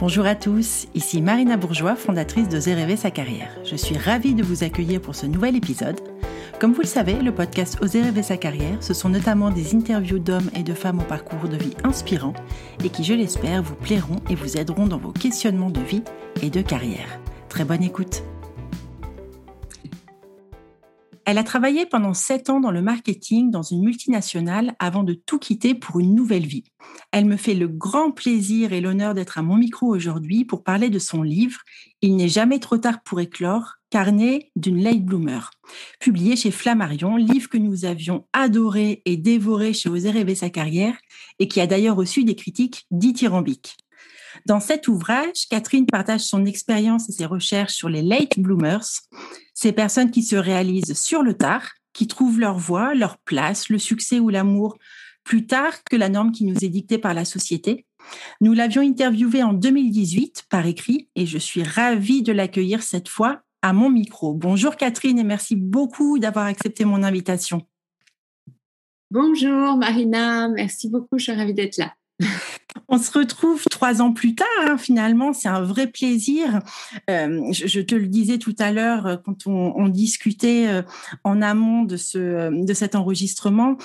Bonjour à tous, ici Marina Bourgeois, fondatrice de Rêver sa carrière. Je suis ravie de vous accueillir pour ce nouvel épisode. Comme vous le savez, le podcast Oser rêver sa carrière, ce sont notamment des interviews d'hommes et de femmes au parcours de vie inspirant et qui, je l'espère, vous plairont et vous aideront dans vos questionnements de vie et de carrière. Très bonne écoute. Elle a travaillé pendant sept ans dans le marketing dans une multinationale avant de tout quitter pour une nouvelle vie. Elle me fait le grand plaisir et l'honneur d'être à mon micro aujourd'hui pour parler de son livre Il n'est jamais trop tard pour éclore, carnet d'une late bloomer, publié chez Flammarion, livre que nous avions adoré et dévoré chez Oser rêver sa carrière et qui a d'ailleurs reçu des critiques dithyrambiques. Dans cet ouvrage, Catherine partage son expérience et ses recherches sur les late bloomers, ces personnes qui se réalisent sur le tard, qui trouvent leur voie, leur place, le succès ou l'amour plus tard que la norme qui nous est dictée par la société. Nous l'avions interviewée en 2018 par écrit et je suis ravie de l'accueillir cette fois à mon micro. Bonjour Catherine et merci beaucoup d'avoir accepté mon invitation. Bonjour Marina, merci beaucoup, je suis ravie d'être là. On se retrouve trois ans plus tard, hein, finalement, c'est un vrai plaisir. Euh, je, te le disais tout à l'heure euh, quand on, discutait euh, en amont de, ce, de cet enregistrement,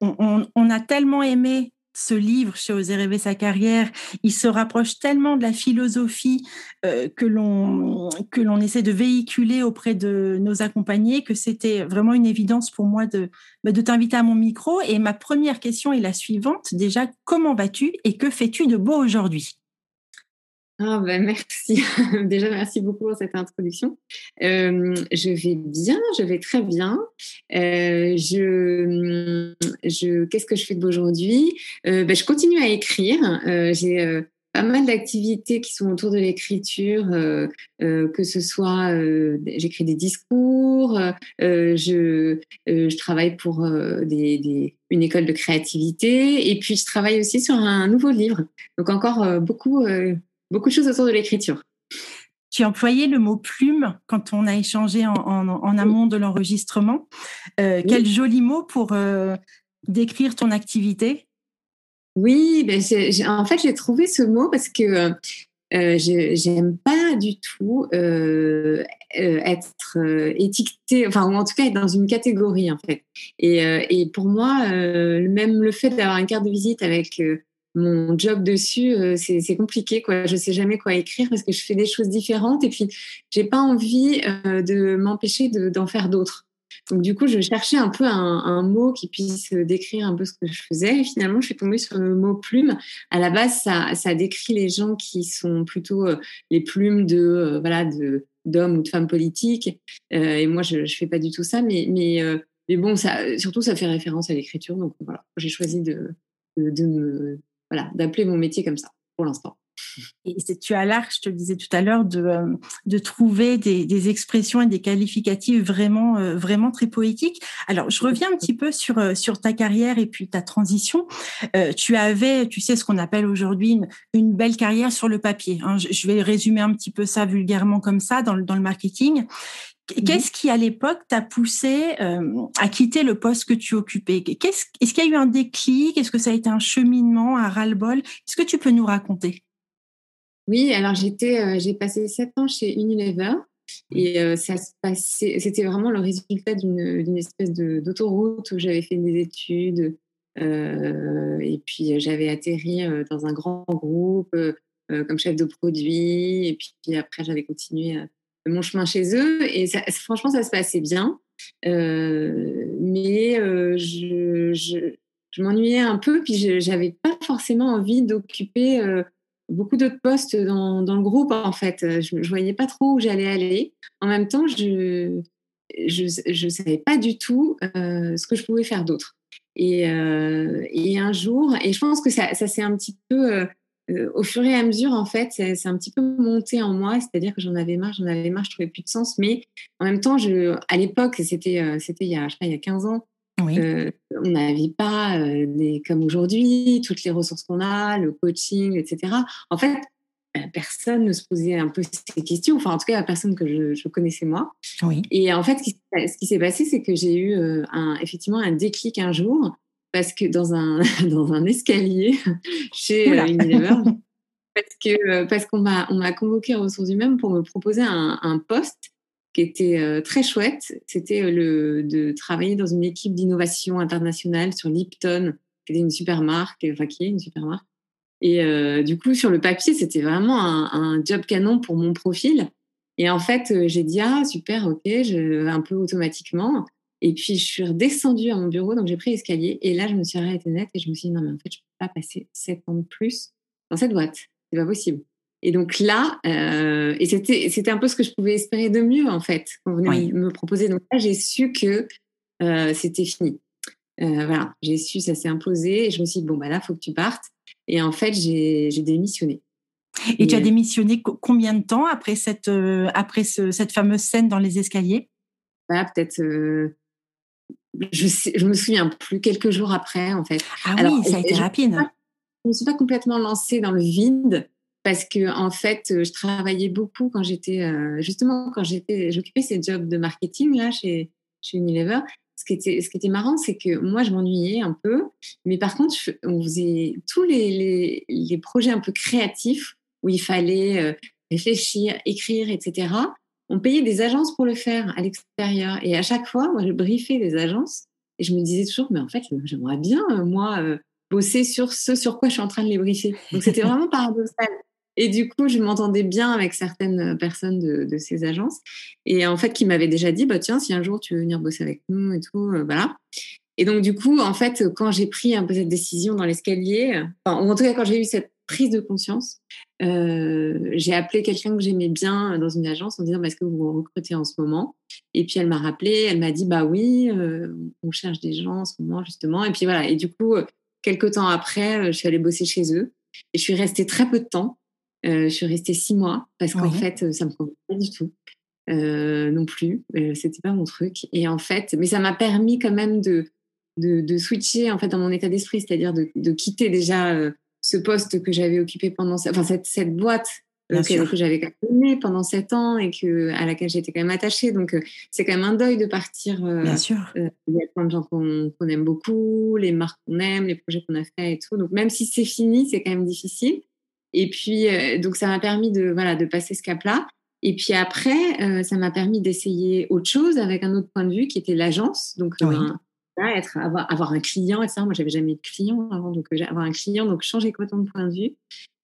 on, on, a tellement aimé ce livre chez Oser rêver sa carrière, il se rapproche tellement de la philosophie euh, que l'on essaie de véhiculer auprès de nos accompagnés que c'était vraiment une évidence pour moi de bah, de t'inviter à mon micro. Et ma première question est la suivante. Déjà, comment vas-tu et que fais-tu de beau aujourd'hui? Ah ben merci. Déjà, merci beaucoup pour cette introduction. Euh, je vais bien, je vais très bien. Euh, je, je, Qu'est-ce que je fais d'aujourd'hui euh, ben, Je continue à écrire. Euh, j'ai euh, pas mal d'activités qui sont autour de l'écriture, que ce soit j'écris des discours, je, je travaille pour des, des, une école de créativité et puis je travaille aussi sur un nouveau livre. Donc encore beaucoup beaucoup de choses autour de l'écriture. Tu employé le mot plume quand on a échangé en, amont de l'enregistrement. Euh, quel joli mot pour euh, décrire ton activité? Oui, ben en fait, j'ai trouvé ce mot parce que euh, j'aime pas du tout euh, être étiquetée, enfin, ou en tout cas être dans une catégorie, en fait. Et, et pour moi, même le fait d'avoir une carte de visite avec mon job dessus, euh, c'est compliqué. Quoi. Je sais jamais quoi écrire parce que je fais des choses différentes et puis j'ai pas envie euh, de m'empêcher d'en faire d'autres. Donc du coup, je cherchais un peu un, mot qui puisse décrire un peu ce que je faisais. Et finalement, je suis tombée sur le mot plume. À la base, ça, ça décrit les gens qui sont plutôt euh, les plumes de voilà d'hommes ou de femmes politiques. et moi, je, je fais pas du tout ça, mais mais mais bon, ça surtout ça fait référence à l'écriture. Donc voilà, j'ai choisi de, de me voilà, d'appeler mon métier comme ça pour l'instant. Et tu as l'art, je te le disais tout à l'heure, de, euh, de trouver des, des, expressions et des qualificatifs vraiment, euh, vraiment très poétiques. Alors, je reviens un petit peu sur, euh, sur ta carrière et puis ta transition. tu avais, tu sais, ce qu'on appelle aujourd'hui une, une, belle carrière sur le papier. Hein. Je, vais résumer un petit peu ça vulgairement comme ça dans, dans le marketing. Qu'est-ce qui, à l'époque, t'a poussé euh, à quitter le poste que tu occupais? Est-ce qu'il y a eu un déclic? Est-ce que ça a été un cheminement, un ras-le-bol? Est-ce que tu peux nous raconter? Oui, alors j'étais, euh, j'ai passé sept ans chez Unilever et euh, ça se passait, c'était vraiment le résultat d'une, espèce d'autoroute où j'avais fait des études et puis j'avais atterri dans un grand groupe comme chef de produit et puis après j'avais continué mon chemin chez eux et franchement, ça se passait bien. Euh, mais euh, je, je, m'ennuyais un peu, puis je n'avais pas forcément envie d'occuper euh, beaucoup d'autres postes dans, dans, le groupe, en fait. Je ne voyais pas trop où j'allais aller. En même temps, je je ne savais pas du tout ce que je pouvais faire d'autre. Et, et, un jour, et je pense que ça, ça s'est un petit peu euh, au fur et à mesure, en fait, c'est un petit peu monté en moi, c'est-à-dire que j'en avais marre, j'en avais marre, je trouvais plus de sens. Mais en même temps, je, à l'époque, c'était euh, c'était il y a je sais pas, il y a 15 ans. Euh, on n'avait pas des, comme aujourd'hui toutes les ressources qu'on a, le coaching, etc. En fait, personne ne se posait un peu ces questions. Enfin, en tout cas, la personne que je, connaissais moi. Oui. Et en fait, ce qui, s'est passé, c'est que j'ai eu un, effectivement un déclic un jour parce que dans un, dans un escalier chez euh, Unilever, parce que parce qu'on m'a on m'a convoqué aux ressources humaines pour me proposer un, un poste qui était très chouette. C'était le de travailler dans une équipe d'innovation internationale sur Lipton, qui était une super marque, enfin qui est une super marque. Et du coup, sur le papier, c'était vraiment un, un, job canon pour mon profil. Et en fait, j'ai dit ah super, ok, je, un peu automatiquement. Et puis, je suis redescendue à mon bureau, donc j'ai pris l'escalier. Et là, je me suis arrêtée net et je me suis dit, non, mais en fait, je ne peux pas passer sept ans de plus dans cette boîte. C'est pas possible. Et donc là, euh, et c'était, c'était un peu ce que je pouvais espérer de mieux, en fait, vous venez me proposer. Donc là, j'ai su que euh, c'était fini. Euh, voilà, j'ai su, ça s'est imposé. Et je me suis dit, bon, bah là, il faut que tu partes. Et en fait, j'ai, j'ai démissionné. Et, tu as démissionné combien de temps après cette, après cette fameuse scène dans les escaliers? Bah, Peut-être je, sais, je me souviens plus, quelques jours après, en fait. Ah oui, ça a été rapide. je ne me suis pas complètement lancée dans le vide parce que, en fait, je travaillais beaucoup quand j'étais, euh, justement, quand j'étais, j'occupais ces jobs de marketing, là, chez, chez Unilever. Ce qui était, ce qui était marrant, c'est que moi, je m'ennuyais un peu, mais par contre, on faisait tous les, les, les, projets un peu créatifs où il fallait euh, réfléchir, écrire, etc on payait des agences pour le faire à l'extérieur. Et à chaque fois, moi, je briefais les agences et je me disais toujours, mais en fait, j'aimerais bien, euh, moi, euh, bosser sur ce sur quoi je suis en train de les briefer. Donc, c'était vraiment paradoxal. Et du coup, je m'entendais bien avec certaines personnes de, ces agences et en fait, qui m'avaient déjà dit, bah, tiens, si un jour tu veux venir bosser avec nous et tout, euh, voilà. Et donc, du coup, en fait, quand j'ai pris un peu cette décision dans l'escalier, enfin, en tout cas, quand j'ai eu cette prise de conscience, euh, j'ai appelé quelqu'un que j'aimais bien dans une agence en disant bah, est-ce que vous recrutez en ce moment? Et puis elle m'a rappelé, elle m'a dit bah oui, euh, on cherche des gens en ce moment justement. Et puis voilà. Et du coup, quelques temps après, je suis allée bosser chez eux et je suis restée très peu de temps. je suis restée six mois parce qu'en fait, ça me convenait pas du tout. non plus, c'était pas mon truc. Et en fait, mais ça m'a permis quand même de, de, de, switcher en fait dans mon état d'esprit, c'est-à-dire de, de, quitter déjà ce poste que j'avais occupé pendant, enfin cette, cette boîte euh, que, j'avais connue pendant sept ans et que à laquelle j'étais quand même attachée. Donc euh, c'est quand même un deuil de partir. Euh, Bien sûr. il y a plein de gens qu'on aime beaucoup, les marques qu'on aime, les projets qu'on a fait et tout. Donc même si c'est fini, c'est quand même difficile. Et puis donc ça m'a permis de voilà de passer ce cap-là. Et puis après, ça m'a permis d'essayer autre chose avec un autre point de vue qui était l'agence. Donc être, avoir, avoir un client, etc. Moi, j'avais jamais de client avant, donc euh, avoir un client, donc changer complètement de point de vue.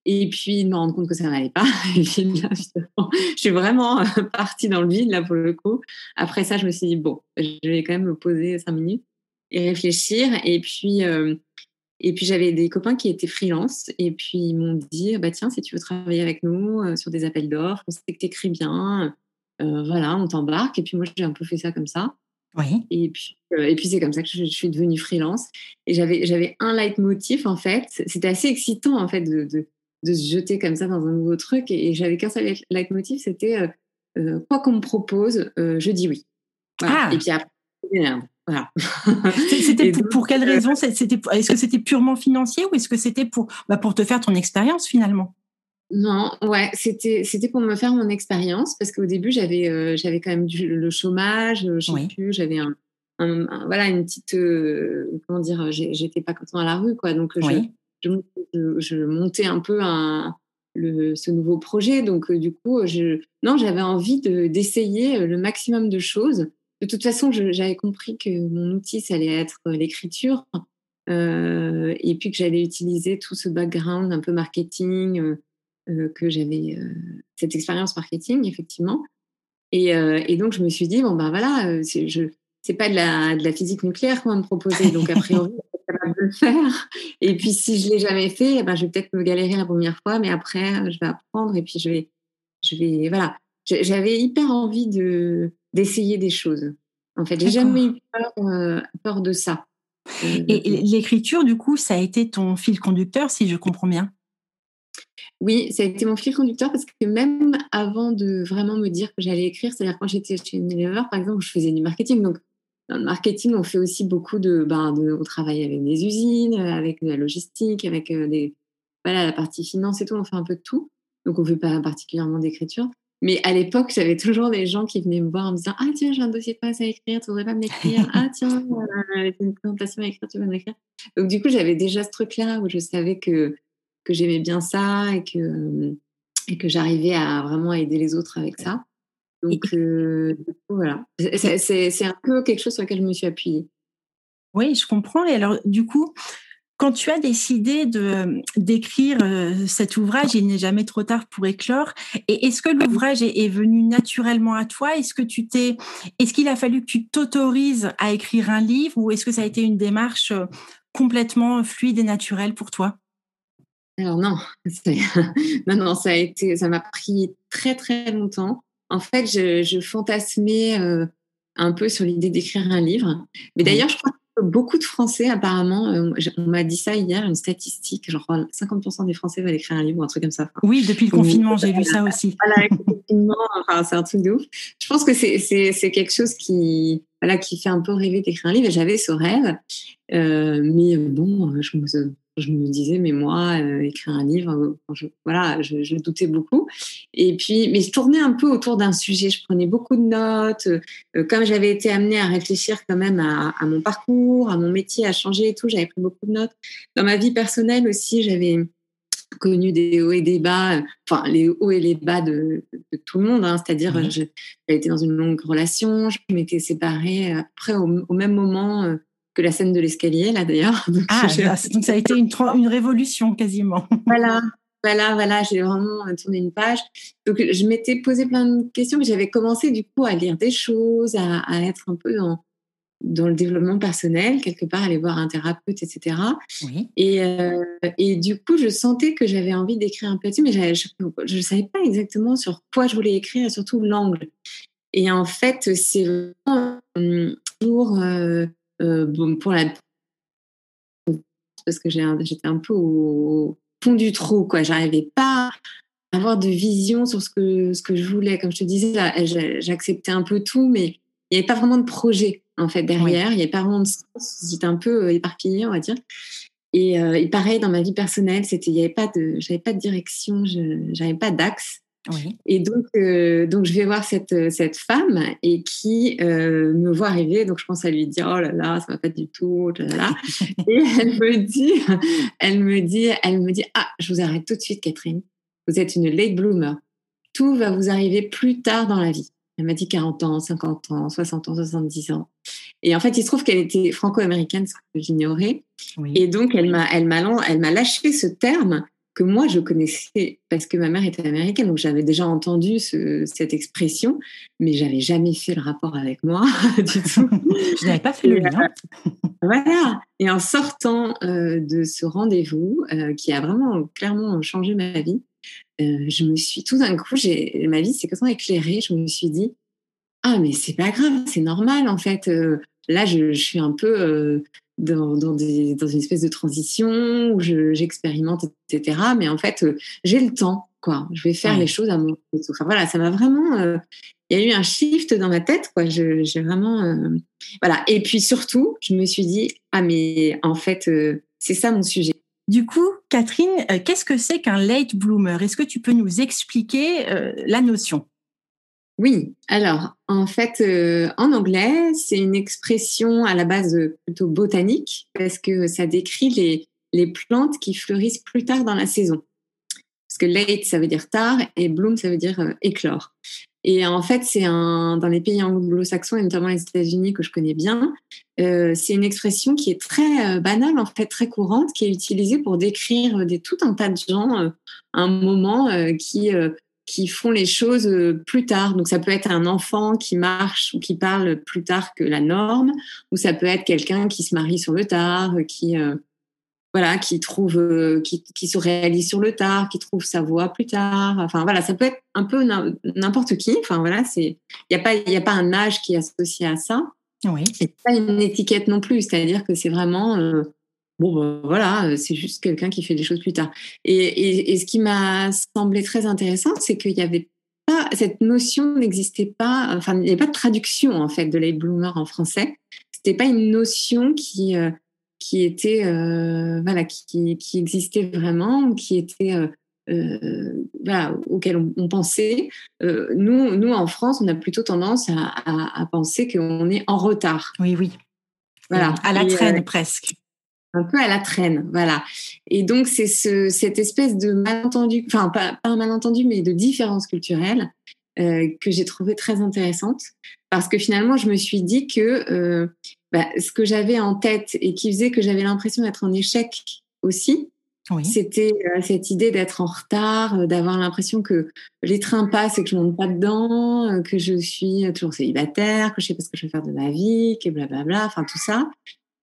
Et puis, me rendre compte que ça n'allait pas. Je suis vraiment euh, partie dans le vide, là, pour le coup. Après ça, je me suis dit, bon, je vais quand même me poser cinq minutes et réfléchir. Et puis, euh, puis j'avais des copains qui étaient freelance. Et puis, ils m'ont dit, bah, tiens, si tu veux travailler avec nous sur des appels d'offres, on sait que tu écris bien. voilà, on t'embarque. Et puis, moi, j'ai un peu fait ça comme ça. Oui. Et puis, euh, et puis c'est comme ça que je, suis devenue freelance. Et j'avais, j'avais un leitmotiv, en fait. C'était assez excitant, en fait, de, de, de, se jeter comme ça dans un nouveau truc. Et, j'avais qu'un seul leitmotiv, c'était euh, euh, quoi qu'on me propose, je dis oui. Ah. Et puis après, voilà. C'était pour, pour, quelle raison? Est-ce que c'était purement financier ou est-ce que c'était pour, bah, pour te faire ton expérience finalement? Non, ouais, c'était c'était pour me faire mon expérience parce qu'au début j'avais euh, j'avais quand même du, le chômage, euh, plus, j'avais un, voilà une petite euh, comment dire, j'étais pas content à la rue quoi, donc je, je, montais un peu un, le, ce nouveau projet, donc du coup je non j'avais envie de d'essayer le maximum de choses. De toute façon, j'avais compris que mon outil ça allait être l'écriture. et puis que j'allais utiliser tout ce background un peu marketing, que j'avais euh, cette expérience marketing, effectivement. Et, euh, et, donc, je me suis dit, bon, ben voilà, je c'est pas de la, de la, physique nucléaire qu'on va me proposer, donc a priori, je suis capable de le faire. Et puis, si je l'ai jamais fait, eh ben, je vais peut-être me galérer la première fois, mais après, je vais apprendre et puis je vais, je vais, voilà. J'avais hyper envie de d'essayer des choses. En fait, j'ai jamais eu peur, peur de ça. Et l'écriture, du coup, ça a été ton fil conducteur, si je comprends bien? Oui, ça a été mon fil conducteur parce que même avant de vraiment me dire que j'allais écrire, c'est-à-dire quand j'étais chez Unilever, par exemple, je faisais du marketing. Donc, dans le marketing, on fait aussi beaucoup de, ben, de on travaille avec des usines, avec de la logistique, avec euh, des, voilà, la partie finance et tout, on fait un peu de tout. Donc, on ne fait pas particulièrement d'écriture. Mais à l'époque, j'avais toujours des gens qui venaient me voir en me disant Ah, tiens, j'ai un dossier de presse à écrire, tu voudrais pas me l'écrire Ah, tiens, euh, une présentation à écrire, tu veux me l'écrire Donc, du coup, j'avais déjà ce truc-là où je savais que que j'aimais bien ça et que, et que j'arrivais à vraiment aider les autres avec ça. Donc, voilà. C'est un peu quelque chose sur lequel je me suis appuyée. Oui, je comprends. Et alors, du coup, quand tu as décidé de d'écrire cet ouvrage, il n'est jamais trop tard pour éclore. Et est-ce que l'ouvrage est, venu naturellement à toi? Est-ce que tu t'es, est-ce qu'il a fallu que tu t'autorises à écrire un livre, ou est-ce que ça a été une démarche complètement fluide et naturelle pour toi? Alors non, non, non, ça a été, ça m'a pris très très longtemps. En fait, je, fantasmais un peu sur l'idée d'écrire un livre. Mais d'ailleurs, je crois beaucoup de Français, apparemment, euh, on m'a dit ça hier, une statistique, genre 50% des Français veulent écrire un livre, un truc comme ça. oui, depuis le confinement, j'ai vu ça aussi. Voilà, le confinement, c'est un truc de ouf. Je pense que c'est quelque chose qui, voilà, qui fait un peu rêver d'écrire un livre, et j'avais ce rêve. Euh, mais bon, je me, je me disais, mais moi, euh, écrire un livre, euh, je, voilà, je, doutais beaucoup. Et puis, mais je tournais un peu autour d'un sujet. Je prenais beaucoup de notes. Euh, comme j'avais été amenée à réfléchir quand même à, mon parcours, à mon métier, à changer et tout, j'avais pris beaucoup de notes. Dans ma vie personnelle aussi, j'avais connu des hauts et des bas, enfin les hauts et les bas de, tout le monde. Hein. C'est-à-dire, mmh j'avais été dans une longue relation, je m'étais séparée après au, au même moment que la scène de l'escalier, là d'ailleurs. Ah, donc ça a été une, une révolution quasiment. Voilà, voilà, voilà, j'ai vraiment tourné une page. Donc je m'étais posé plein de questions, mais j'avais commencé du coup à lire des choses, à, être un peu dans, dans le développement personnel, quelque part aller voir un thérapeute, etc. Et, euh, et du coup, je sentais que j'avais envie d'écrire un peu dessus, mais je ne savais pas exactement sur quoi je voulais écrire et surtout l'angle. Et en fait, c'est vraiment toujours euh, euh, bon, pour la parce que j'étais un peu au fond du trou, quoi. J'arrivais pas à avoir de vision sur ce que, ce que je voulais. Comme je te disais, j'acceptais un peu tout, mais il n'y avait pas vraiment de projet, en fait, derrière. Il n'y avait pas vraiment de sens. J'étais un peu euh, éparpillée, on va dire. Et, euh, et, pareil, dans ma vie personnelle, c'était, il y avait pas de, j'avais pas de direction, je n'avais pas d'axe. Et donc, euh, donc, je vais voir cette, euh, cette femme et qui euh, me voit arriver. Donc, je pense à lui dire Oh là là, ça va pas du tout. Là, et elle me dit, elle me dit, elle me dit Ah, je vous arrête tout de suite, Catherine. Vous êtes une late bloomer. Tout va vous arriver plus tard dans la vie. Elle m'a dit 40 ans, 50 ans, 60 ans, 70 ans. Et en fait, il se trouve qu'elle était franco-américaine, ce que j'ignorais. Et donc, elle m'a, elle m'a, elle m'a lâché ce terme que moi je connaissais parce que ma mère était américaine, donc j'avais déjà entendu cette expression, mais j'avais jamais fait le rapport avec moi du tout. je n'avais pas fait le lien. voilà. Et en sortant euh, de ce rendez-vous euh, qui a vraiment clairement changé ma vie, euh, je me suis tout d'un coup, ma vie s'est complètement éclairée. Je me suis dit ah mais c'est pas grave, c'est normal en fait. là, je, je, suis un peu dans, dans, des, dans, une espèce de transition où j'expérimente, etc. Mais en fait, euh, j'ai le temps, quoi. Je vais faire les choses à mon Enfin, voilà, ça m'a vraiment. Euh, il y a eu un shift dans ma tête, quoi. J'ai vraiment. Euh, voilà. Et puis surtout, je me suis dit, ah, mais en fait, c'est ça mon sujet. Du coup, Catherine, qu'est-ce que c'est qu'un late bloomer? Est-ce que tu peux nous expliquer la notion? Oui, alors en fait, euh, en anglais, c'est une expression à la base euh, plutôt botanique parce que ça décrit les, les plantes qui fleurissent plus tard dans la saison. Parce que late, ça veut dire tard et bloom, ça veut dire euh, éclore. Et en fait, c'est un, dans les pays anglo-saxons et notamment les États-Unis que je connais bien, c'est une expression qui est très banale, en fait, très courante, qui est utilisée pour décrire des, tout un tas de gens, un moment qui qui font les choses euh, plus tard. Donc ça peut être un enfant qui marche ou qui parle plus tard que la norme, ou ça peut être quelqu'un qui se marie sur le tard, qui euh, voilà, qui trouve, euh, qui, qui, se réalise sur le tard, qui trouve sa voix plus tard. Enfin voilà, ça peut être un peu n'importe qui. Enfin voilà, c'est il y a pas il a pas un âge qui est associé à ça. Oui. C'est pas une étiquette non plus, c'est-à-dire que c'est vraiment bon, ben, voilà, euh, c'est juste quelqu'un qui fait des choses plus tard. Et, ce qui m'a semblé très intéressant, c'est qu'il y avait pas, cette notion n'existait pas, enfin, il n'y avait pas de traduction, en fait, de late bloomer en français. C'était pas une notion qui, euh, qui était, euh, voilà, qui, qui, existait vraiment, qui était, voilà, auquel on, pensait. nous, nous, en France, on a plutôt tendance à, à penser qu'on est en retard. Oui, oui. Voilà. À la traîne, presque. Un peu à la traîne, voilà. Et donc c'est ce, cette espèce de malentendu, enfin pas, pas, un malentendu, mais de différence culturelle euh, que j'ai trouvé très intéressante parce que finalement je me suis dit que euh, bah, ce que j'avais en tête et qui faisait que j'avais l'impression d'être en échec aussi, oui. c'était euh, cette idée d'être en retard, d'avoir l'impression que les trains passent et que je monte pas dedans, que je suis toujours célibataire, que je sais pas ce que je vais faire de ma vie, que blablabla, enfin tout ça.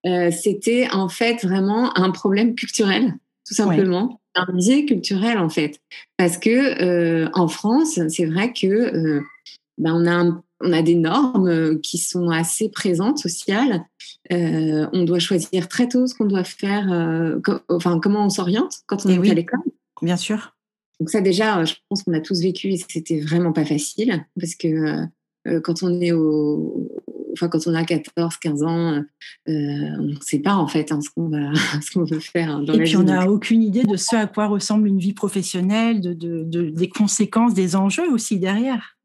Euh, c'était en fait vraiment un problème culturel, tout simplement. Un biais culturel en fait, parce que euh, en France, c'est vrai que euh, ben, on a un, on a des normes qui sont assez présentes sociales. On doit choisir très tôt ce qu'on doit faire, co enfin comment on s'oriente quand on Et est oui, à l'école. Bien sûr. Donc ça déjà, je pense qu'on a tous vécu et c'était vraiment pas facile parce que euh, quand on est au, enfin quand on a 14, 15 ans, euh, on ne sait pas en fait hein, ce qu'on va, ce qu'on veut faire dans Et la puis vie. on n'a aucune idée de ce à quoi ressemble une vie professionnelle, de, de, de, des conséquences, des enjeux aussi derrière.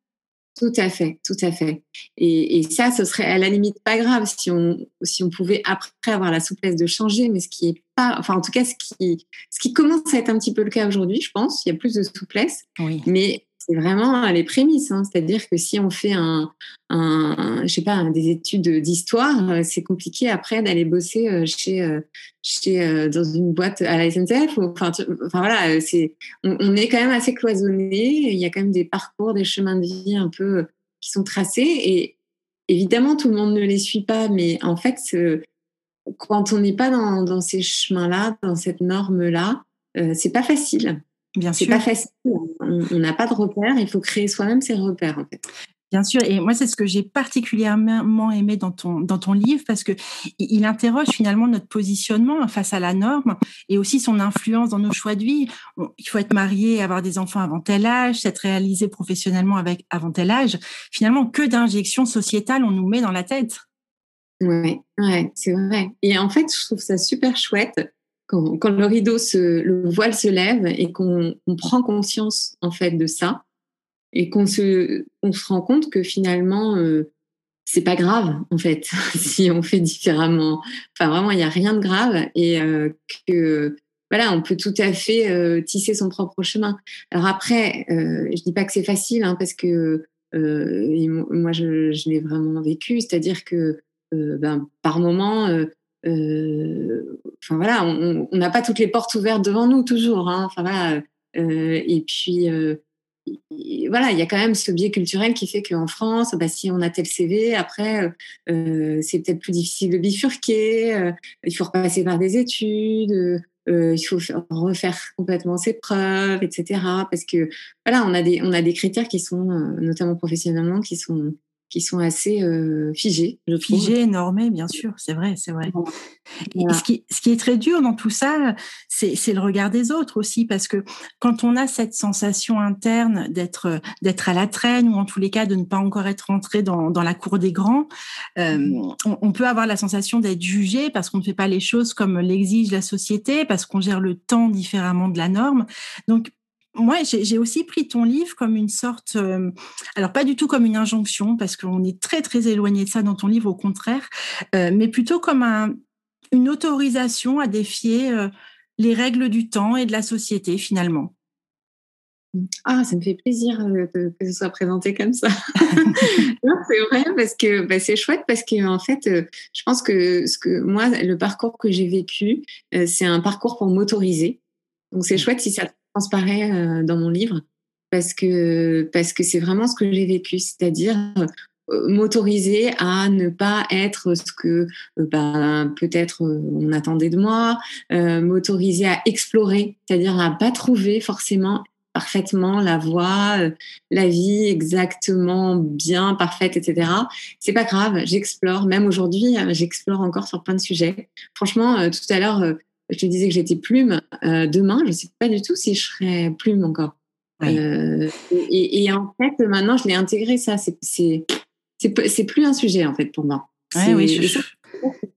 Tout à fait, tout à fait. Et, et, ça, ce serait à la limite pas grave si on, si on pouvait après avoir la souplesse de changer, mais ce qui est pas, enfin en tout cas ce qui, ce qui commence à être un petit peu le cas aujourd'hui, je pense, il y a plus de souplesse. Oui. Mais c'est vraiment les prémices, hein. c'est-à-dire que si on fait un, un, je sais pas, des études d'histoire, c'est compliqué après d'aller bosser euh, chez, chez dans une boîte à la SNCF. Enfin, tu, enfin voilà, c'est, on, on, est quand même assez cloisonné. Il y a quand même des parcours, des chemins de vie un peu qui sont tracés et évidemment tout le monde ne les suit pas, mais en fait, quand on n'est pas dans, dans ces chemins-là, dans cette norme-là, euh, c'est pas facile. Bien sûr. C'est pas facile. On n'a pas de repères. Il faut créer soi-même ses repères, en fait. Bien sûr, et moi c'est ce que j'ai particulièrement aimé dans ton dans ton livre parce que il interroge finalement notre positionnement face à la norme et aussi son influence dans nos choix de vie. Il faut être marié, avoir des enfants avant tel âge, s'être réalisé professionnellement avec avant tel âge. Finalement, que d'injections sociétales on nous met dans la tête. Ouais, ouais, c'est vrai. Et en fait, je trouve ça super chouette quand, le rideau le voile se lève et qu'on prend conscience en fait de ça et qu'on se, on se rend compte que finalement, euh, c'est pas grave, en fait, si on fait différemment. Enfin, vraiment, il n'y a rien de grave et euh, que, voilà, on peut tout à fait euh, tisser son propre chemin. Alors après, euh, je dis pas que c'est facile, hein, parce que euh, moi, je, je l'ai vraiment vécu, c'est-à-dire que, ben, par moment, enfin voilà, on n'a pas toutes les portes ouvertes devant nous toujours. Hein, voilà, et puis voilà, il y a quand même ce biais culturel qui fait qu'en France, bah, si on a tel CV, après, euh, c'est peut-être plus difficile de bifurquer, euh, il faut repasser par des études, euh, il faut faire, refaire complètement ses preuves, etc. Parce que voilà, on a des, on a des critères qui sont, notamment professionnellement, qui sont qui sont assez euh, figés. Je figés, normés, bien sûr, c'est vrai, c'est vrai. Voilà. Et ce qui, ce qui est très dur dans tout ça, c'est le regard des autres aussi, parce que quand on a cette sensation interne d'être d'être à la traîne ou en tous les cas de ne pas encore être rentré dans, dans la cour des grands, euh, on, on, peut avoir la sensation d'être jugé parce qu'on ne fait pas les choses comme l'exige la société, parce qu'on gère le temps différemment de la norme. Donc moi, j'ai aussi pris ton livre comme une sorte, euh, alors pas du tout comme une injonction, parce qu'on est très très éloigné de ça dans ton livre, au contraire, euh, mais plutôt comme un, une autorisation à défier euh, les règles du temps et de la société finalement. Ah, ça me fait plaisir que, que ce soit présenté comme ça. c'est vrai parce que bah, c'est chouette parce que en fait, je pense que ce que moi, le parcours que j'ai vécu, c'est un parcours pour m'autoriser. Donc c'est chouette si ça transparaît euh, dans mon livre parce que parce que c'est vraiment ce que j'ai vécu, c'est-à-dire euh, m'autoriser à ne pas être ce que euh, bah, peut-être on attendait de moi, euh, m'autoriser à explorer, c'est-à-dire à pas trouver forcément parfaitement la voie, la vie exactement bien, parfaite, etc. C'est pas grave, j'explore. Même aujourd'hui, j'explore encore sur plein de sujets. Franchement, tout à l'heure, je te disais que j'étais plume. Euh, demain, je ne sais pas du tout si je serai plume encore. Oui. Euh, et, et, en fait, maintenant, je l'ai intégré, ça. C'est plus un sujet, en fait, pour moi. Ouais, oui, je, je...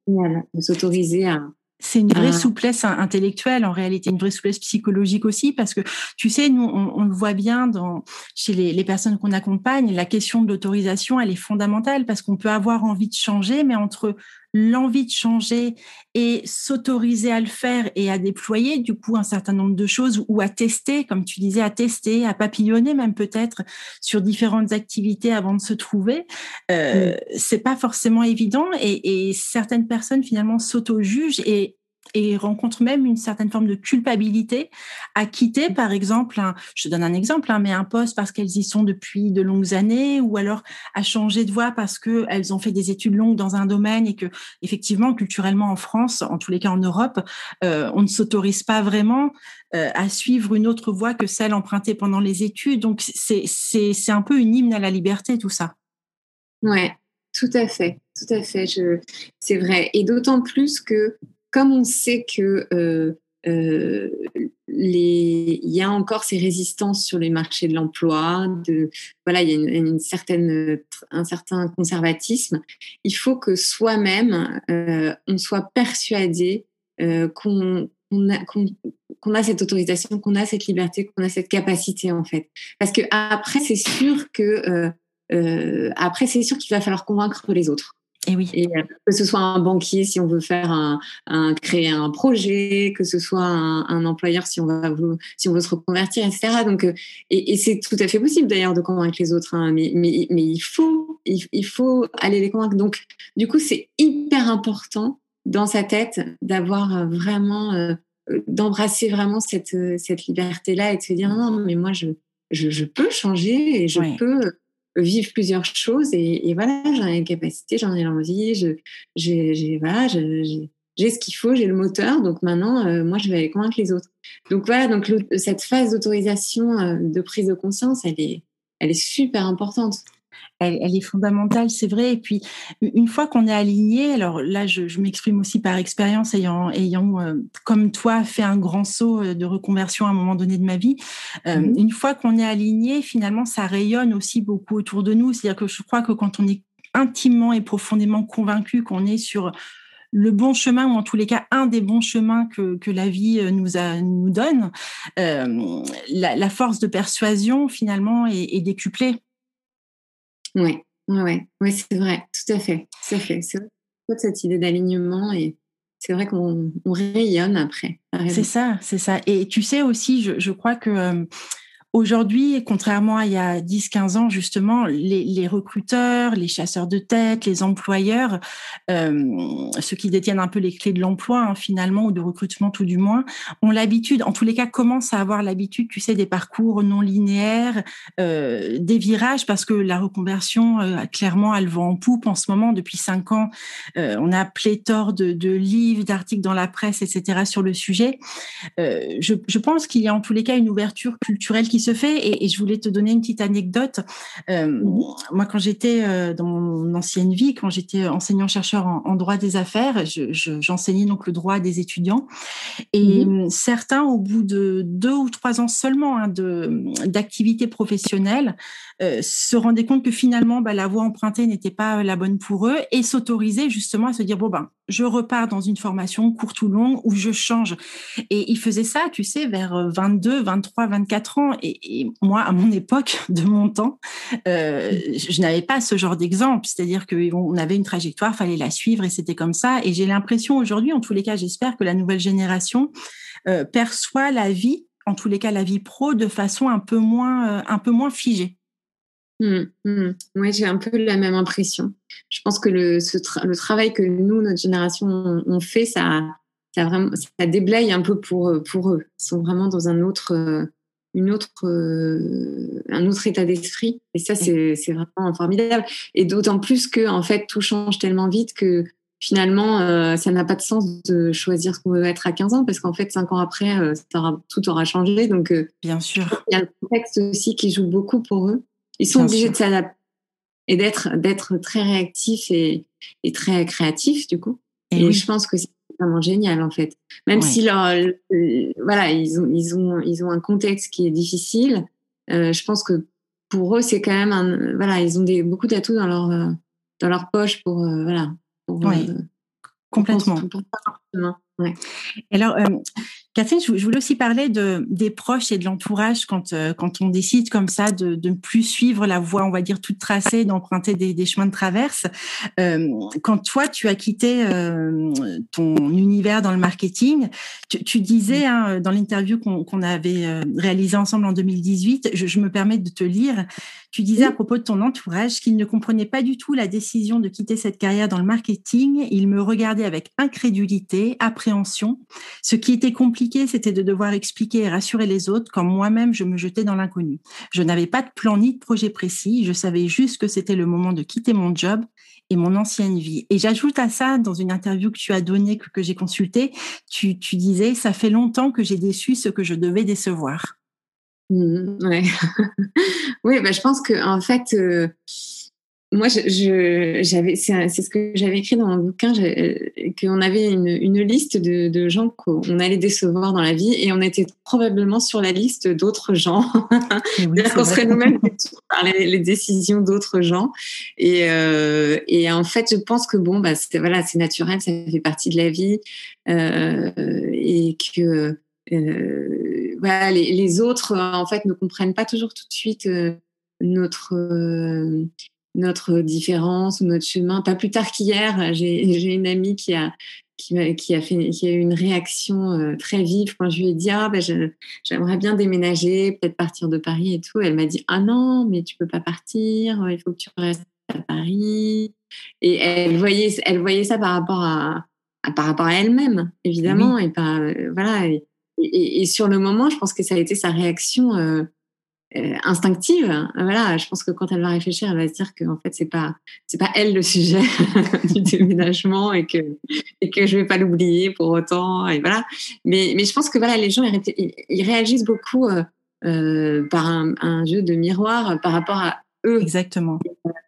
génial de s'autoriser à, c'est une vraie souplesse intellectuelle, en réalité, une vraie souplesse psychologique aussi, parce que tu sais, nous, on, on le voit bien dans, chez les, les personnes qu'on accompagne, la question de l'autorisation, elle est fondamentale parce qu'on peut avoir envie de changer, mais entre l'envie de changer et s'autoriser à le faire et à déployer du coup un certain nombre de choses ou à tester, comme tu disais, à tester, à papillonner même peut-être sur différentes activités avant de se trouver, euh, c'est pas forcément évident et, et certaines personnes finalement s'auto-jugent et et rencontrent même une certaine forme de culpabilité à quitter, par exemple, je te donne un exemple, hein, mais un poste parce qu'elles y sont depuis de longues années, ou alors à changer de voie parce qu'elles ont fait des études longues dans un domaine et que, effectivement, culturellement en France, en tous les cas en Europe, euh, on ne s'autorise pas vraiment euh, à suivre une autre voie que celle empruntée pendant les études. Donc, c'est un peu une hymne à la liberté, tout ça. Ouais, tout à fait, tout à fait. C'est vrai. Et d'autant plus que comme on sait que euh, euh, il y a encore ces résistances sur les marchés de l'emploi, de, voilà, il y a une, certaine, un certain conservatisme. Il faut que soi-même, euh, on soit persuadé qu'on a, qu'on a, cette autorisation, qu'on a cette liberté, qu'on a cette capacité en fait. Parce que après, c'est sûr que après, c'est sûr qu'il va falloir convaincre les autres. Et oui. Et euh, que ce soit un banquier si on veut faire un, un créer un projet, que ce soit un, un, employeur si on va si on veut se reconvertir, etc. Donc, euh, et, et c'est tout à fait possible d'ailleurs de convaincre les autres, hein, mais, mais, mais il faut il, il, faut aller les convaincre. Donc, du coup, c'est hyper important dans sa tête d'avoir euh, vraiment d'embrasser vraiment cette cette liberté là et de se dire non, mais moi je je, je peux changer et je peux vivre plusieurs choses et, voilà, j'en ai la capacité, j'en ai l'envie, j'ai, j'ai ce qu'il faut, j'ai le moteur, donc maintenant, euh, moi, je vais aller convaincre les autres. Donc voilà, donc cette phase d'autorisation, euh, de prise de conscience, elle est, elle est super importante elle, est fondamentale, c'est vrai. Et puis, une fois qu'on est aligné, alors là, je, m'exprime aussi par expérience, ayant, ayant euh, comme toi, fait un grand saut euh, de reconversion à un moment donné de ma vie. Euh, mmh une fois qu'on est aligné, finalement, ça rayonne aussi beaucoup autour de nous. C'est-à-dire que je crois que quand on est intimement et profondément convaincu qu'on est sur le bon chemin ou en tous les cas un des bons chemins que, que la vie nous, a, nous donne, la, force de persuasion finalement est, est décuplée. Oui, ouais, ouais, c'est vrai, tout à fait, tout à fait. C'est vrai cette idée d'alignement et c'est vrai qu'on rayonne après. C'est ça, c'est ça. Et tu sais aussi, je, je crois que Aujourd'hui, contrairement à il y a 10-15 ans, justement, les, recruteurs, les chasseurs de tête, les employeurs, euh, ceux qui détiennent un peu les clés de l'emploi, hein, finalement, ou de recrutement tout du moins, ont l'habitude, en tous les cas, commencent à avoir l'habitude, tu sais, des parcours non linéaires, euh, des virages, parce que la reconversion, euh, clairement, elle va en poupe en ce moment. Depuis cinq ans, on a pléthore de, livres, d'articles dans la presse, etc., sur le sujet. Je, je pense qu'il y a en tous les cas une ouverture culturelle qui se fait. Et, je voulais te donner une petite anecdote. Euh, moi, quand j'étais euh, dans mon ancienne vie, quand j'étais enseignant-chercheur en, droit des affaires, j'enseignais donc le droit des étudiants. Et mhm. certains, au bout de deux ou trois ans seulement hein, d'activité professionnelle, euh, se rendaient compte que finalement, bah, la voie empruntée n'était pas la bonne pour eux et s'autorisaient justement à se dire, bon, ben, je repars dans une formation courte ou longue où je change. Et ils faisaient ça, tu sais, vers 22, 23, 24 ans. Et, moi, à mon époque, de mon temps, euh, je n'avais pas ce genre d'exemple. C'est-à-dire qu'on avait une trajectoire, fallait la suivre et c'était comme ça. Et j'ai l'impression aujourd'hui, en tous les cas, j'espère que la nouvelle génération euh, perçoit la vie, en tous les cas la vie pro, de façon un peu moins, euh, un peu moins figée. Mmh, mmh. Oui, j'ai un peu la même impression. Je pense que le, le travail que nous, notre génération, on, fait, ça, ça, vraiment, ça déblaye un peu pour, pour eux. Ils sont vraiment dans un autre, une autre, un autre état d'esprit. Et ça, c'est vraiment formidable. Et d'autant plus que, en fait, tout change tellement vite que finalement, euh, ça n'a pas de sens de choisir ce qu'on veut être à 15 ans parce qu'en fait, 5 ans après, euh, tout aura changé. Donc, euh, bien sûr. Il y a le contexte aussi qui joue beaucoup pour eux. Ils sont obligés de s'adapter et d'être d'être très réactifs et, et, très créatifs du coup. Et, je pense que c'est vraiment génial en fait. Même si leur, euh, voilà ils ont ils ont ils ont un contexte qui est difficile, euh, je pense que pour eux c'est quand même un voilà ils ont des beaucoup d'atouts dans leur euh, dans leur poche pour voilà. Pour, complètement. ouais. Alors Catherine, je voulais aussi parler de, des proches et de l'entourage quand, euh, quand on décide comme ça de, de ne plus suivre la voie, on va dire, toute tracée, d'emprunter des, des, chemins de traverse. Euh, quand toi, tu as quitté euh, ton univers dans le marketing, tu, tu disais hein, dans l'interview qu'on avait euh, réalisée ensemble en 2018, je, je, me permets de te lire, tu disais à propos de ton entourage qu'il ne comprenait pas du tout la décision de quitter cette carrière dans le marketing. Il me regardait avec incrédulité, appréhension. Ce qui était compliqué, c'était de devoir expliquer et rassurer les autres quand moi-même je me jetais dans l'inconnu. Je n'avais pas de plan ni de projet précis. Je savais juste que c'était le moment de quitter mon job et mon ancienne vie. Et j'ajoute à ça, dans une interview que tu as donnée, que, j'ai consultée, tu, disais, ça fait longtemps que j'ai déçu ce que je devais décevoir. Mmh, oui, bah, je pense que en fait, euh, moi, je, j'avais, c'est, ce que j'avais écrit dans mon bouquin, qu'on avait une, une liste de, de, gens qu'on allait décevoir dans la vie, et on était probablement sur la liste d'autres gens. Oui, qu'on serait nous-mêmes par les, les, décisions d'autres gens. Et, euh, et en fait, je pense que bon, bah, c'est, voilà, c'est naturel, ça fait partie de la vie, euh, et que euh, voilà, les, les, autres en fait ne comprennent pas toujours tout de suite euh, notre euh, notre différence ou notre chemin. Pas plus tard qu'hier, j'ai une amie qui a qui, qui, a fait qui a eu une réaction euh, très vive quand je lui ai dit ah ben j'aimerais bien déménager, peut-être partir de Paris et tout. Elle m'a dit ah non mais tu peux pas partir, il faut que tu restes à Paris. Et elle voyait elle voyait ça par rapport à, à par rapport à elle-même évidemment oui. et pas voilà. Et, et, et, sur le moment, je pense que ça a été sa réaction euh, euh, instinctive. Voilà, je pense que quand elle va réfléchir, elle va se dire que en fait c'est pas c'est pas elle le sujet du déménagement et que et que je vais pas l'oublier pour autant. Et voilà. Mais mais je pense que voilà, les gens ils, ils réagissent beaucoup euh, euh, par un, un, jeu de miroir par rapport à eux. Exactement.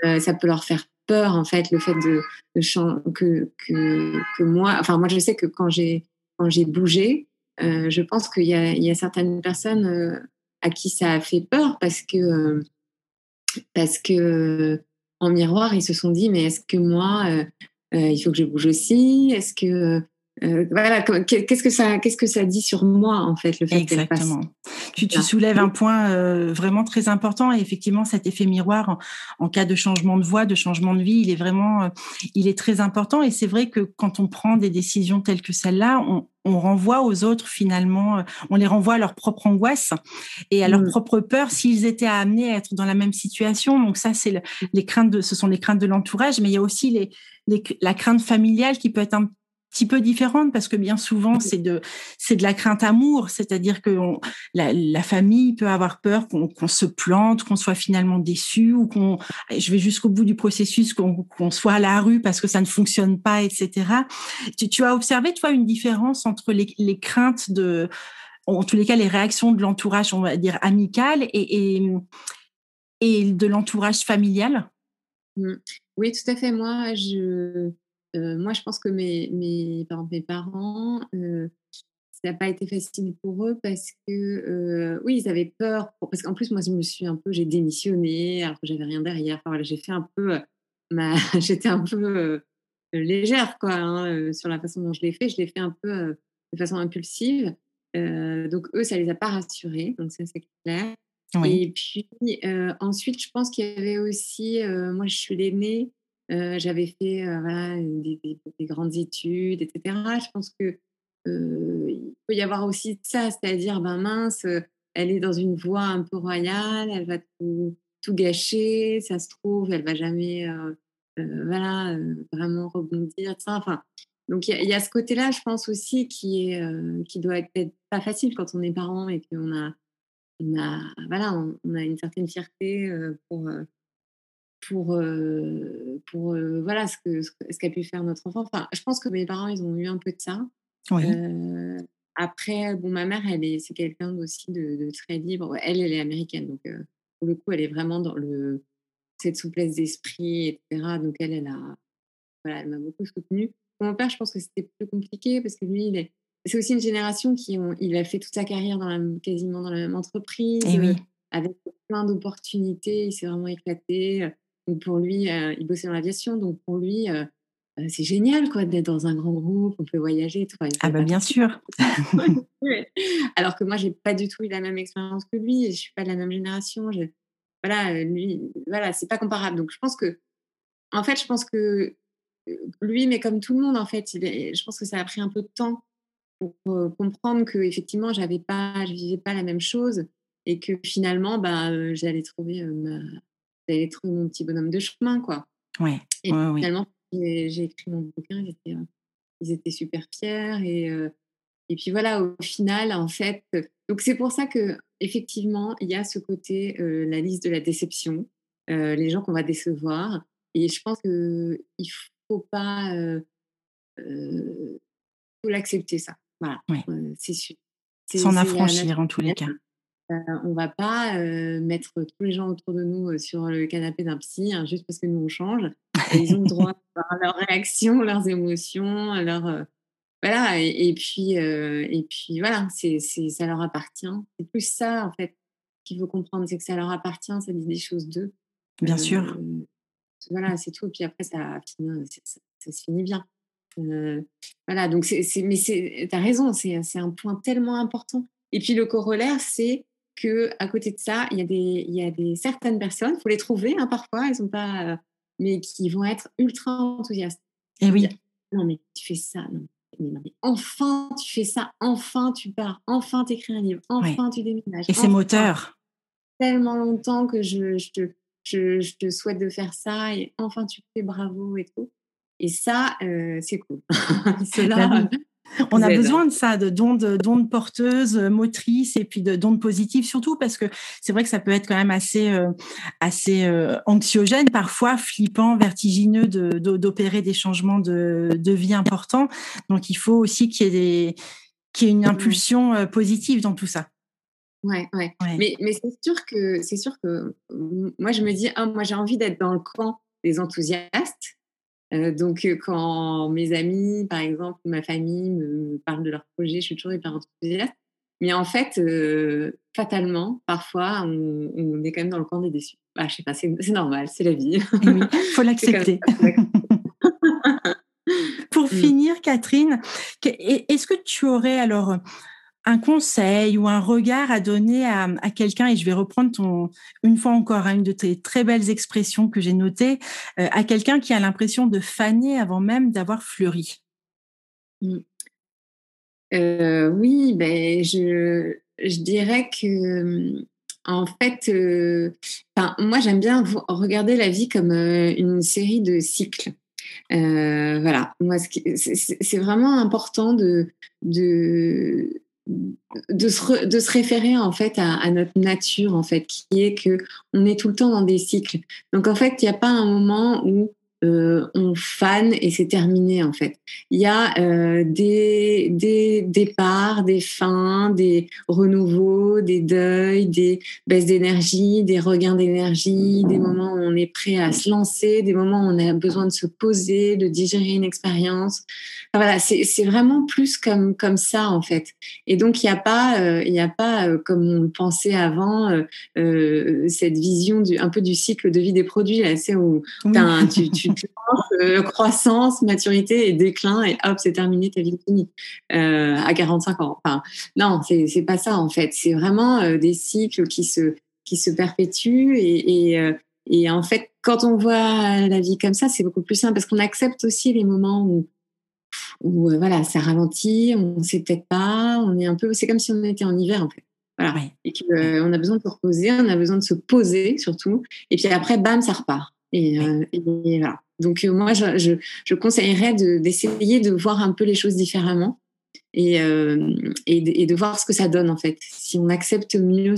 Euh, ça peut leur faire peur en fait le fait de, de que, que que moi. Enfin moi je sais que quand j'ai quand j'ai bougé euh, je pense qu'il y, y, a certaines personnes euh, à qui ça a fait peur parce que, euh, parce que en miroir, ils se sont dit, mais est-ce que moi, il faut que je bouge aussi? Est-ce que euh, voilà, qu'est-ce que ça, qu'est-ce que ça dit sur moi en fait le fait Exactement. Tu, tu soulèves un point euh, vraiment très important et effectivement cet effet miroir en, en, cas de changement de voie, de changement de vie, il est vraiment, euh, il est très important et c'est vrai que quand on prend des décisions telles que celle-là, on, on renvoie aux autres finalement, euh, on les renvoie à leur propre angoisse et à leur mmh. propre peur s'ils étaient amenés à être dans la même situation. Donc ça, c'est le, les craintes de, ce sont les craintes de l'entourage, mais il y a aussi les, les, la crainte familiale qui peut être un petit peu différente parce que bien souvent c'est de c'est de la crainte amour, c'est-à-dire que on, la, la, famille peut avoir peur qu'on qu se plante, qu'on soit finalement déçu ou qu'on je vais jusqu'au bout du processus qu'on qu soit à la rue parce que ça ne fonctionne pas, etc. Tu, tu as observé toi une différence entre les, les craintes de en tous les cas les réactions de l'entourage on va dire amical et, et, et de l'entourage familial? Mmh. Oui, tout à fait. Moi, je euh, moi, je pense que mes, mes, par exemple, mes parents, euh, ça n'a pas été facile pour eux parce que, euh, oui, ils avaient peur. Pour, parce qu'en plus, moi, je me suis un peu, j'ai démissionné alors que j'avais rien derrière. Enfin, voilà, j'ai fait un peu, ma, j'étais un peu légère, quoi, hein, sur la façon dont je l'ai fait. Je l'ai fait un peu de façon impulsive. donc, eux, ça les a pas rassurés. Donc, ça, c'est clair. Oui. Et puis, ensuite, je pense qu'il y avait aussi, moi, je suis l'aînée. Euh, j'avais fait euh, des, des, des, grandes études, etc. Je pense que euh, peut y avoir aussi ça, c'est-à-dire, ben mince, elle est dans une voie un peu royale, elle va tout, tout gâcher, ça se trouve, elle va jamais, voilà, vraiment rebondir. Enfin, donc il y, a ce côté-là, je pense aussi, qui est, qui doit être pas facile quand on est parent et qu'on a, on a, voilà, on, a une certaine fierté pour pour, euh, pour euh, voilà ce que ce qu'a pu faire notre enfant. Enfin, je pense que mes parents, ils ont eu un peu de ça. Oui. Euh, après, bon, ma mère, elle est, c'est quelqu'un aussi de, de, très libre. Elle, elle est américaine, donc pour le coup, elle est vraiment dans le cette souplesse d'esprit, etc. Donc elle, elle a, voilà, elle m'a beaucoup soutenue. Mon père, je pense que c'était plus compliqué parce que lui, il est, c'est aussi une génération qui, ont, il a fait toute sa carrière dans la, quasiment dans la même entreprise, Et oui. avec plein d'opportunités. Il s'est vraiment éclaté. Donc pour lui, euh, il bossait dans l'aviation, donc pour lui, euh, c'est génial quoi d'être dans un grand groupe, on peut voyager. Tout. ah bah bien sûr. Alors que moi, j'ai pas du tout eu la même expérience que lui. Je suis pas de la même génération. Je... Voilà, lui, voilà, c'est pas comparable. Donc je pense que, en fait, je pense que lui, mais comme tout le monde, en fait, il est... je pense que ça a pris un peu de temps pour comprendre que effectivement, j'avais pas, je vivais pas la même chose et que finalement, bah, j'allais trouver, j'allais trouver mon petit bonhomme de chemin, quoi. Ouais. Et finalement, j'ai écrit mon bouquin, ils étaient, ils étaient super fiers et et puis voilà, au final, en fait, donc c'est pour ça que effectivement, il y a ce côté, la liste de la déception, les gens qu'on va décevoir. Et je pense qu'il ne faut pas, faut l'accepter ça. Voilà, c'est sûr. S'en affranchir en tous les cas. On ne va pas mettre tous les gens autour de nous sur le canapé d'un psy hein, juste parce que nous on change. ils ont le droit à leurs réactions, leurs émotions, leur voilà. Et, puis et puis voilà, c'est ça leur appartient. C'est plus ça en fait qu'il faut comprendre, c'est que ça leur appartient, ça dit des choses d'eux. Bien sûr. Voilà, c'est tout. Puis après ça, ça se finit bien. voilà, donc c'est, mais tu as raison, c'est, un point tellement important. Et puis le corollaire, c'est que à côté de ça, il y a des, il y a des certaines personnes, faut les trouver hein, parfois, elles sont pas, mais qui vont être ultra enthousiastes. Et eh oui. Non mais tu fais ça, non, mais, enfin tu fais ça, enfin tu pars, enfin tu écris un livre, enfin tu déménages. Et c'est moteur. Tellement longtemps que je, je, te, je, te souhaite de faire ça et enfin tu fais bravo et tout. Et ça, c'est cool. Cela, on a besoin de ça, de d'ondes, d'ondes porteuses, euh, motrices et puis de d'ondes positives surtout parce que c'est vrai que ça peut être quand même assez euh, assez euh, anxiogène parfois, flippant, vertigineux de, d'opérer des changements de, de vie importants. Donc il faut aussi qu'il y ait des qu'il y ait une impulsion positive dans tout ça. Ouais, ouais. Mais, mais c'est sûr que c'est sûr que moi je me dis ah moi j'ai envie d'être dans le camp des enthousiastes euh, donc, euh, quand mes amis, par exemple, ma famille me parlent de leur projet, je suis toujours hyper enthousiaste. Mais en fait, euh, fatalement, parfois, on, est quand même dans le camp des déçus. Ah, je sais pas, c'est normal, c'est la vie. Eh oui, faut l'accepter. Pour mm. finir, Catherine, est-ce que tu aurais alors un conseil ou un regard à donner à, quelqu'un, et je vais reprendre ton, une fois encore, à une de tes très belles expressions que j'ai notées, euh, à quelqu'un qui a l'impression de faner avant même d'avoir fleuri mmh. euh, Oui, ben, je, je dirais que en fait, euh, moi j'aime bien regarder la vie comme une série de cycles. voilà, moi c'est vraiment important de, de de se, de se, référer en fait à, notre nature en fait qui est que on est tout le temps dans des cycles. Donc en fait il n'y a pas un moment où euh, on fan et c'est terminé en fait. Il y a euh, des, des départs, des fins, des renouveaux, des deuils, des baisses d'énergie, des regains d'énergie, des moments où on est prêt à se lancer, des moments où on a besoin de se poser, de digérer une expérience. voilà, c'est vraiment plus comme comme ça en fait. Et donc il n'y a pas euh, il y a pas comme on le pensait avant cette vision du un peu du cycle de vie des produits là, c'est où tu, tu euh, croissance, maturité et déclin, et hop, c'est terminé, ta vie finie euh, à 45 ans. Enfin, non, c'est pas ça en fait. C'est vraiment euh, des cycles qui se, qui se perpétuent et, et, et, en fait, quand on voit la vie comme ça, c'est beaucoup plus simple parce qu'on accepte aussi les moments où, où voilà, ça ralentit, on sait peut-être pas, on est un peu, c'est comme si on était en hiver en fait. Voilà. Et qu'on a besoin de se reposer, on a besoin de se poser surtout. Et puis après, bam, ça repart. Et, et voilà. Donc euh, moi, je, je, conseillerais d'essayer de, voir un peu les choses différemment et, euh, et, de, voir ce que ça donne en fait. Si on accepte mieux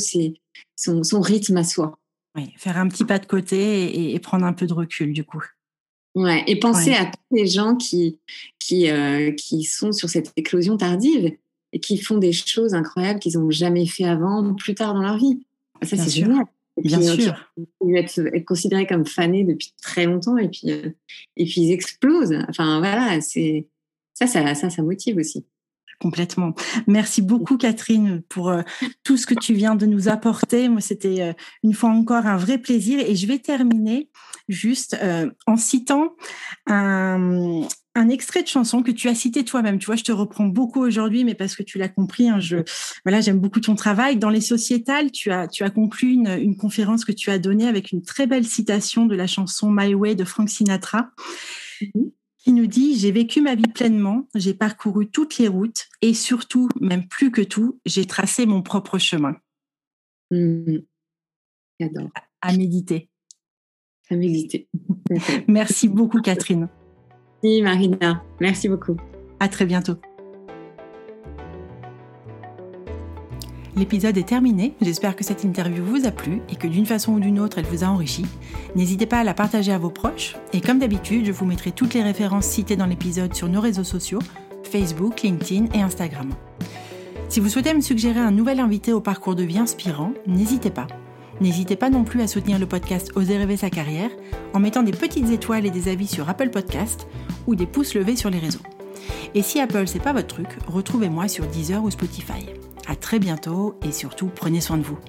son, son, rythme à soi. Oui, faire un petit pas de côté et, prendre un peu de recul du coup. Ouais, et penser à tous les gens qui, qui, euh, qui sont sur cette éclosion tardive et qui font des choses incroyables qu'ils n'ont jamais fait avant, plus tard dans leur vie. Ça, c'est génial. Bien sûr. Ils être, être considérés comme fanés depuis très longtemps et puis, euh, et puis ils explosent. Enfin voilà, c'est ça, ça, ça, ça motive aussi. Complètement. Merci beaucoup Catherine pour euh, tout ce que tu viens de nous apporter. Moi, c'était euh, une fois encore un vrai plaisir. Et je vais terminer juste euh, en citant un, extrait de chanson que tu as cité toi-même. Tu vois, je te reprends beaucoup aujourd'hui, mais parce que tu l'as compris, hein, je, voilà, j'aime beaucoup ton travail. Dans les sociétales, tu as, tu as conclu une, une conférence que tu as donnée avec une très belle citation de la chanson My Way de Frank Sinatra. Mm-hmm qui nous dit J'ai vécu ma vie pleinement, j'ai parcouru toutes les routes et surtout, même plus que tout, j'ai tracé mon propre chemin. Mmh. J'adore. À méditer. À méditer. Merci beaucoup, Catherine. Merci, Marina. Merci beaucoup. À très bientôt. L'épisode est terminé, j'espère que cette interview vous a plu et que d'une façon ou d'une autre elle vous a enrichi. N'hésitez pas à la partager à vos proches et comme d'habitude je vous mettrai toutes les références citées dans l'épisode sur nos réseaux sociaux, Facebook, LinkedIn et Instagram. Si vous souhaitez me suggérer un nouvel invité au parcours de vie inspirant, n'hésitez pas. N'hésitez pas non plus à soutenir le podcast Oser rêver sa carrière en mettant des petites étoiles et des avis sur Apple Podcast ou des pouces levés sur les réseaux. Et si Apple c'est pas votre truc, retrouvez-moi sur Deezer ou Spotify. À très bientôt et surtout prenez soin de vous.